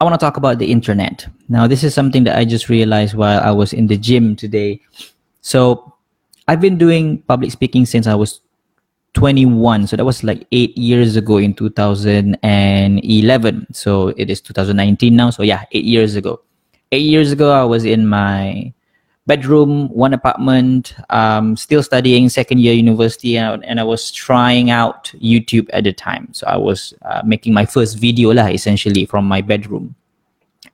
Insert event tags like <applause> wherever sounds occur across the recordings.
I want to talk about the internet. Now, this is something that I just realized while I was in the gym today. So, I've been doing public speaking since I was 21. So, that was like eight years ago in 2011. So, it is 2019 now. So, yeah, eight years ago. Eight years ago, I was in my bedroom, one apartment, um, still studying second year university, and, and, I was trying out YouTube at the time. So I was uh, making my first video lah, essentially from my bedroom,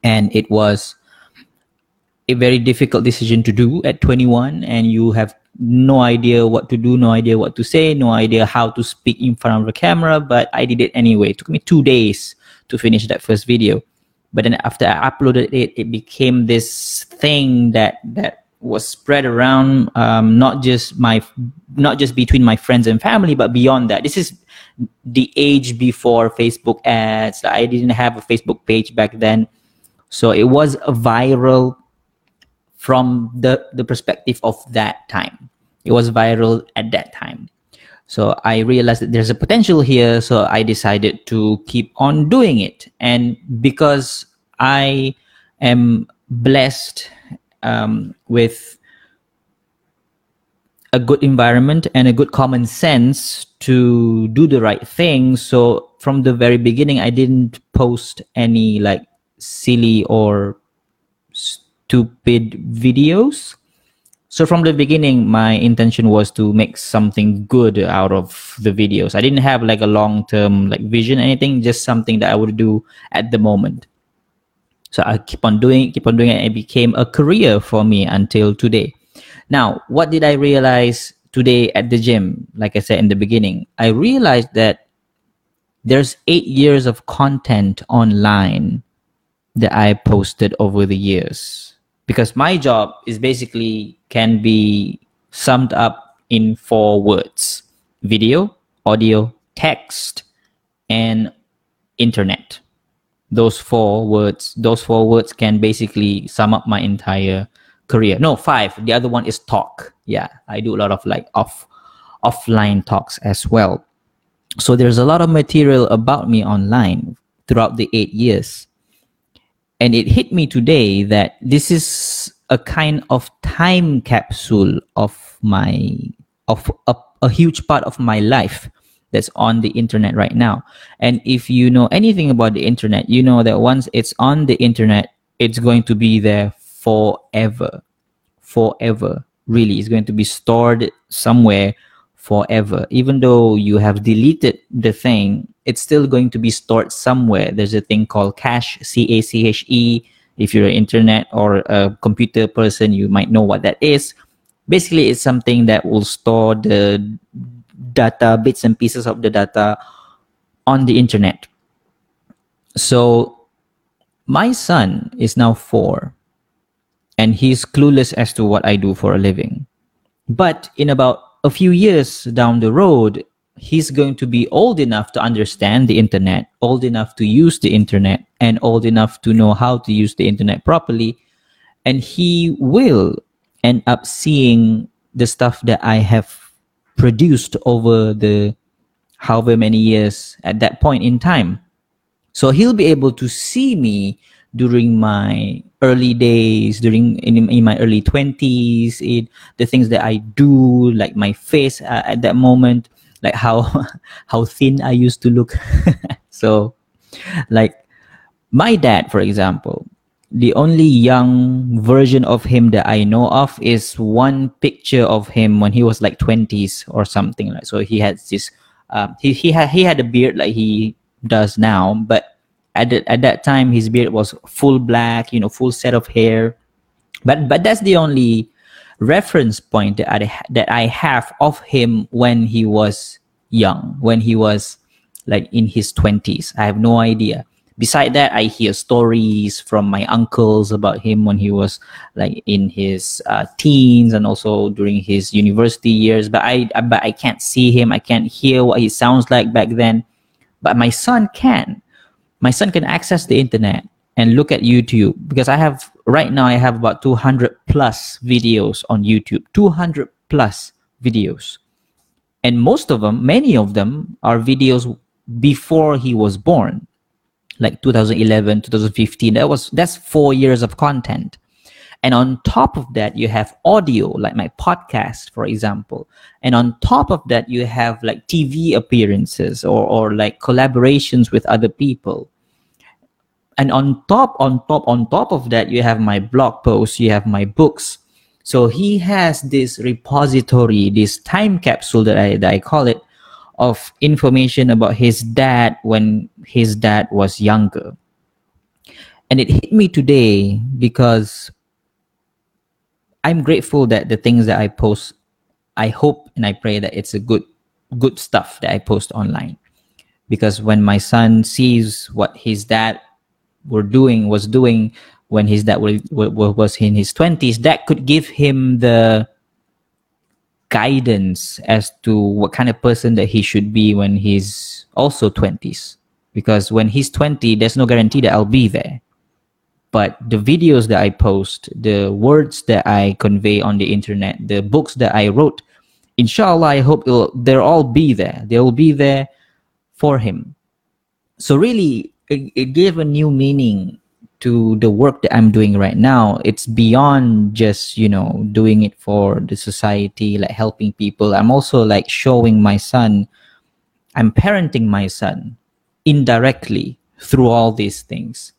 and it was a very difficult decision to do at 21, and you have no idea what to do, no idea what to say, no idea how to speak in front of the camera, but I did it anyway. It took me two days to finish that first video but then after I uploaded it, it became this thing that that was spread around um, not just my not just between my friends and family, but beyond that. This is the age before Facebook ads. I didn't have a Facebook page back then, so it was viral from the the perspective of that time. It was viral at that time. So I realized that there's a potential here. So I decided to keep on doing it. And because I am blessed um, with a good environment and a good common sense to do the right thing. So from the very beginning, I didn't post any like silly or stupid videos. So from the beginning my intention was to make something good out of the videos. I didn't have like a long term like vision anything just something that i would do at the moment so i keep on doing keep on doing it. It became a career for me until today. Now what did i realize today at the gym? Like i said in the beginning i realized that there's eight years of content online that i posted over the years. Because my job is basically can be summed up in four words video, audio, text, and internet. Those four words, those four words can basically sum up my entire career. No, five. The other one is talk. Yeah, I do a lot of like off offline talks as well. So there's a lot of material about me online throughout the eight years. And it hit me today that this is a kind of time capsule of my of a, a huge part of my life that's on the internet right now. And if you know anything about the internet you know that once it's on the internet it's going to be there forever. Forever. Really it's going to be stored somewhere forever. Even though you have deleted the thing it's still going to be stored somewhere. There's a thing called cache c-a-c-h-e if you're an internet or a computer person you might know what that is. Basically it's something that will store the data bits and pieces of the data on the internet so my son is now four and he's clueless as to what i do for a living but in about a few years down the road he's going to be old enough to understand the internet, old enough to use the internet, and old enough to know how to use the internet properly. And he will end up seeing the stuff that I have produced over the however many years at that point in time. So he'll be able to see me during my early days, during in, in my early 20s, in the things that I do, like my face uh, at that moment like how <laughs> how thin I used to look. <laughs> so like my dad, for example, the only young version of him that I know of is one picture of him when he was like 20s or something like so he had this uh, he he had he had a beard like he does now but at the, at that time his beard was full black you know full set of hair but but that's the only reference point that I, that I have of him when he was young, when he was like in his 20s. I have no idea. Beside that, I hear stories from my uncles about him when he was like in his uh, teens and also during his university years. But I, but I can't see him. I can't hear what he sounds like back then. But my son can. My son can access the internet and look at YouTube because I have right now I have about 200 plus videos on YouTube, 200 plus videos. And most of them, many of them are videos before he was born. Like 2011 2015 that was that's four years of content. And on top of that you have audio like my podcast for example. And on top of that you have like tv appearances or, or like collaborations with other people. And on top on top on top of that you have my blog posts you have my books. So he has this repository this time capsule that i that i call it of information about his dad when his dad was younger. And it hit me today because i'm grateful that the things that i post i hope and i pray that it's a good good stuff that i post online. Because when my son sees what his dad were doing was doing when his dad was, was in his 20s that could give him the guidance as to what kind of person that he should be when he's also 20s because when he's 20 there's no guarantee that i'll be there. But the videos that i post the words that i convey on the internet the books that i wrote inshallah i hope they'll all be there. They'll be there for him. So really it, it gave a new meaning to the work that I'm doing right now, it's beyond just, you know, doing it for the society, like helping people. I'm also like showing my son, I'm parenting my son indirectly through all these things.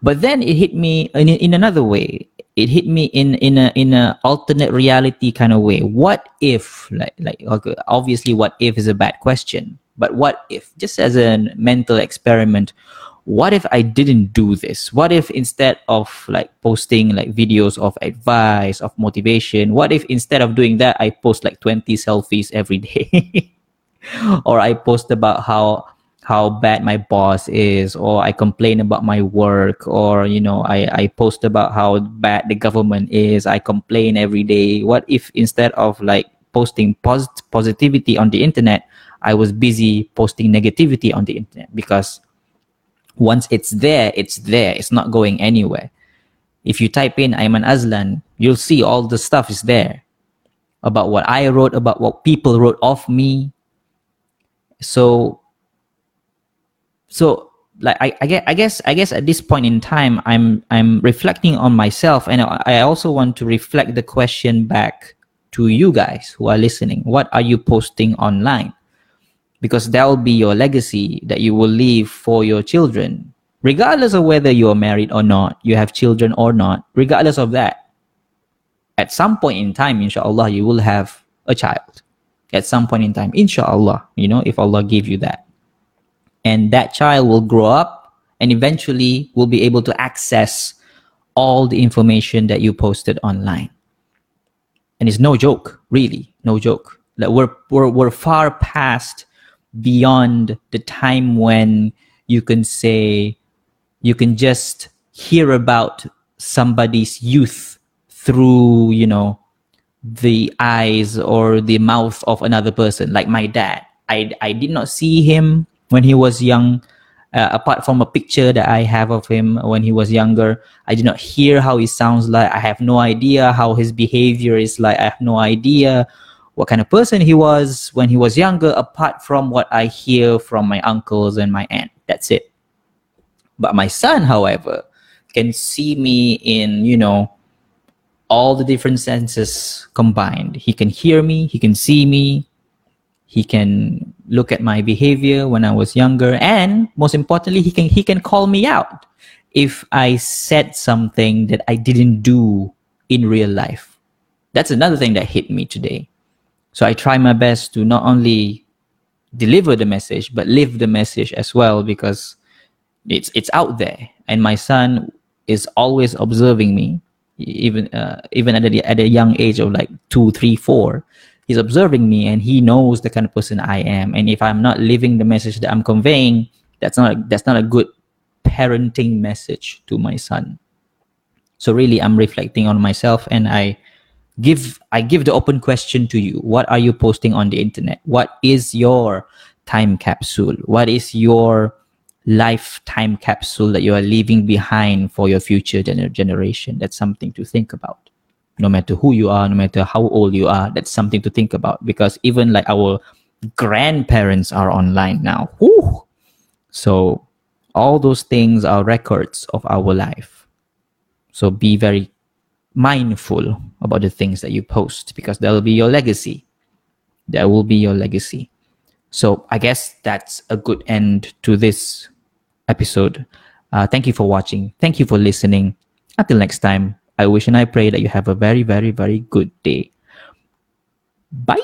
But then it hit me in, in another way. It hit me in in a in a alternate reality kind of way. What if like like obviously what if is a bad question, but what if just as a mental experiment, what if I didn't do this? What if instead of like posting like videos of advice, of motivation, what if instead of doing that, I post like 20 selfies every <laughs> day? or I post about how how bad my boss is or i complain about my work or you know I, I post about how bad the government is i complain every day what if instead of like posting posit- positivity on the internet i was busy posting negativity on the internet because once it's there, it's there. It's not going anywhere. If you type in Aiman Azlan, you'll see all the stuff is there about what I wrote, about what people wrote of me. So, so like I, I guess I guess I guess at this point in time, I'm I'm reflecting on myself, and I also want to reflect the question back to you guys who are listening. What are you posting online? Because that will be your legacy that you will leave for your children. Regardless of whether you are married or not you have children or not regardless of that at some point in time inshallah you will have a child. At some point in time inshallah you know if allah give you that. And that child will grow up and eventually will be able to access all the information that you posted online. And it's no joke really no joke. That we're, we're, we're far past beyond the time when you can say you can just hear about somebody's youth through you know the eyes or the mouth of another person like my dad. I i did not see him when he was young. Uh, apart from a picture that i have of him when he was younger i did not hear how he sounds like. I have no idea how his behavior is like. I have no idea what kind of person he was when he was younger, apart from what I hear from my uncles and my aunt. That's it. But my son, however, can see me in, you know, all the different senses combined. He can hear me, he can see me, he can look at my behavior when I was younger, and most importantly, he can he can call me out if I said something that I didn't do in real life. That's another thing that hit me today. So I try my best to not only deliver the message but live the message as well because it's it's out there. And my son is always observing me even uh, even at a, at a young age of like two three four. He's observing me and he knows the kind of person i am. And if i'm not living the message that i'm conveying that's not a, that's not a good parenting message to my son. So really i'm reflecting on myself and i give i give the open question to you. What are you posting on the internet? What is your time capsule? What is your lifetime capsule that you are leaving behind for your future gener- generation? That's something to think about. No matter who you are no matter how old you are that's something to think about. Because even like our grandparents are online now. Whew. so all those things are records of our life. So be very mindful about the things that you post because that will be your legacy. That will be your legacy. So i guess that's a good end to this episode. Uh, thank you for watching. Thank you for listening. Until next time i wish and i pray that you have a very very very good day. Bye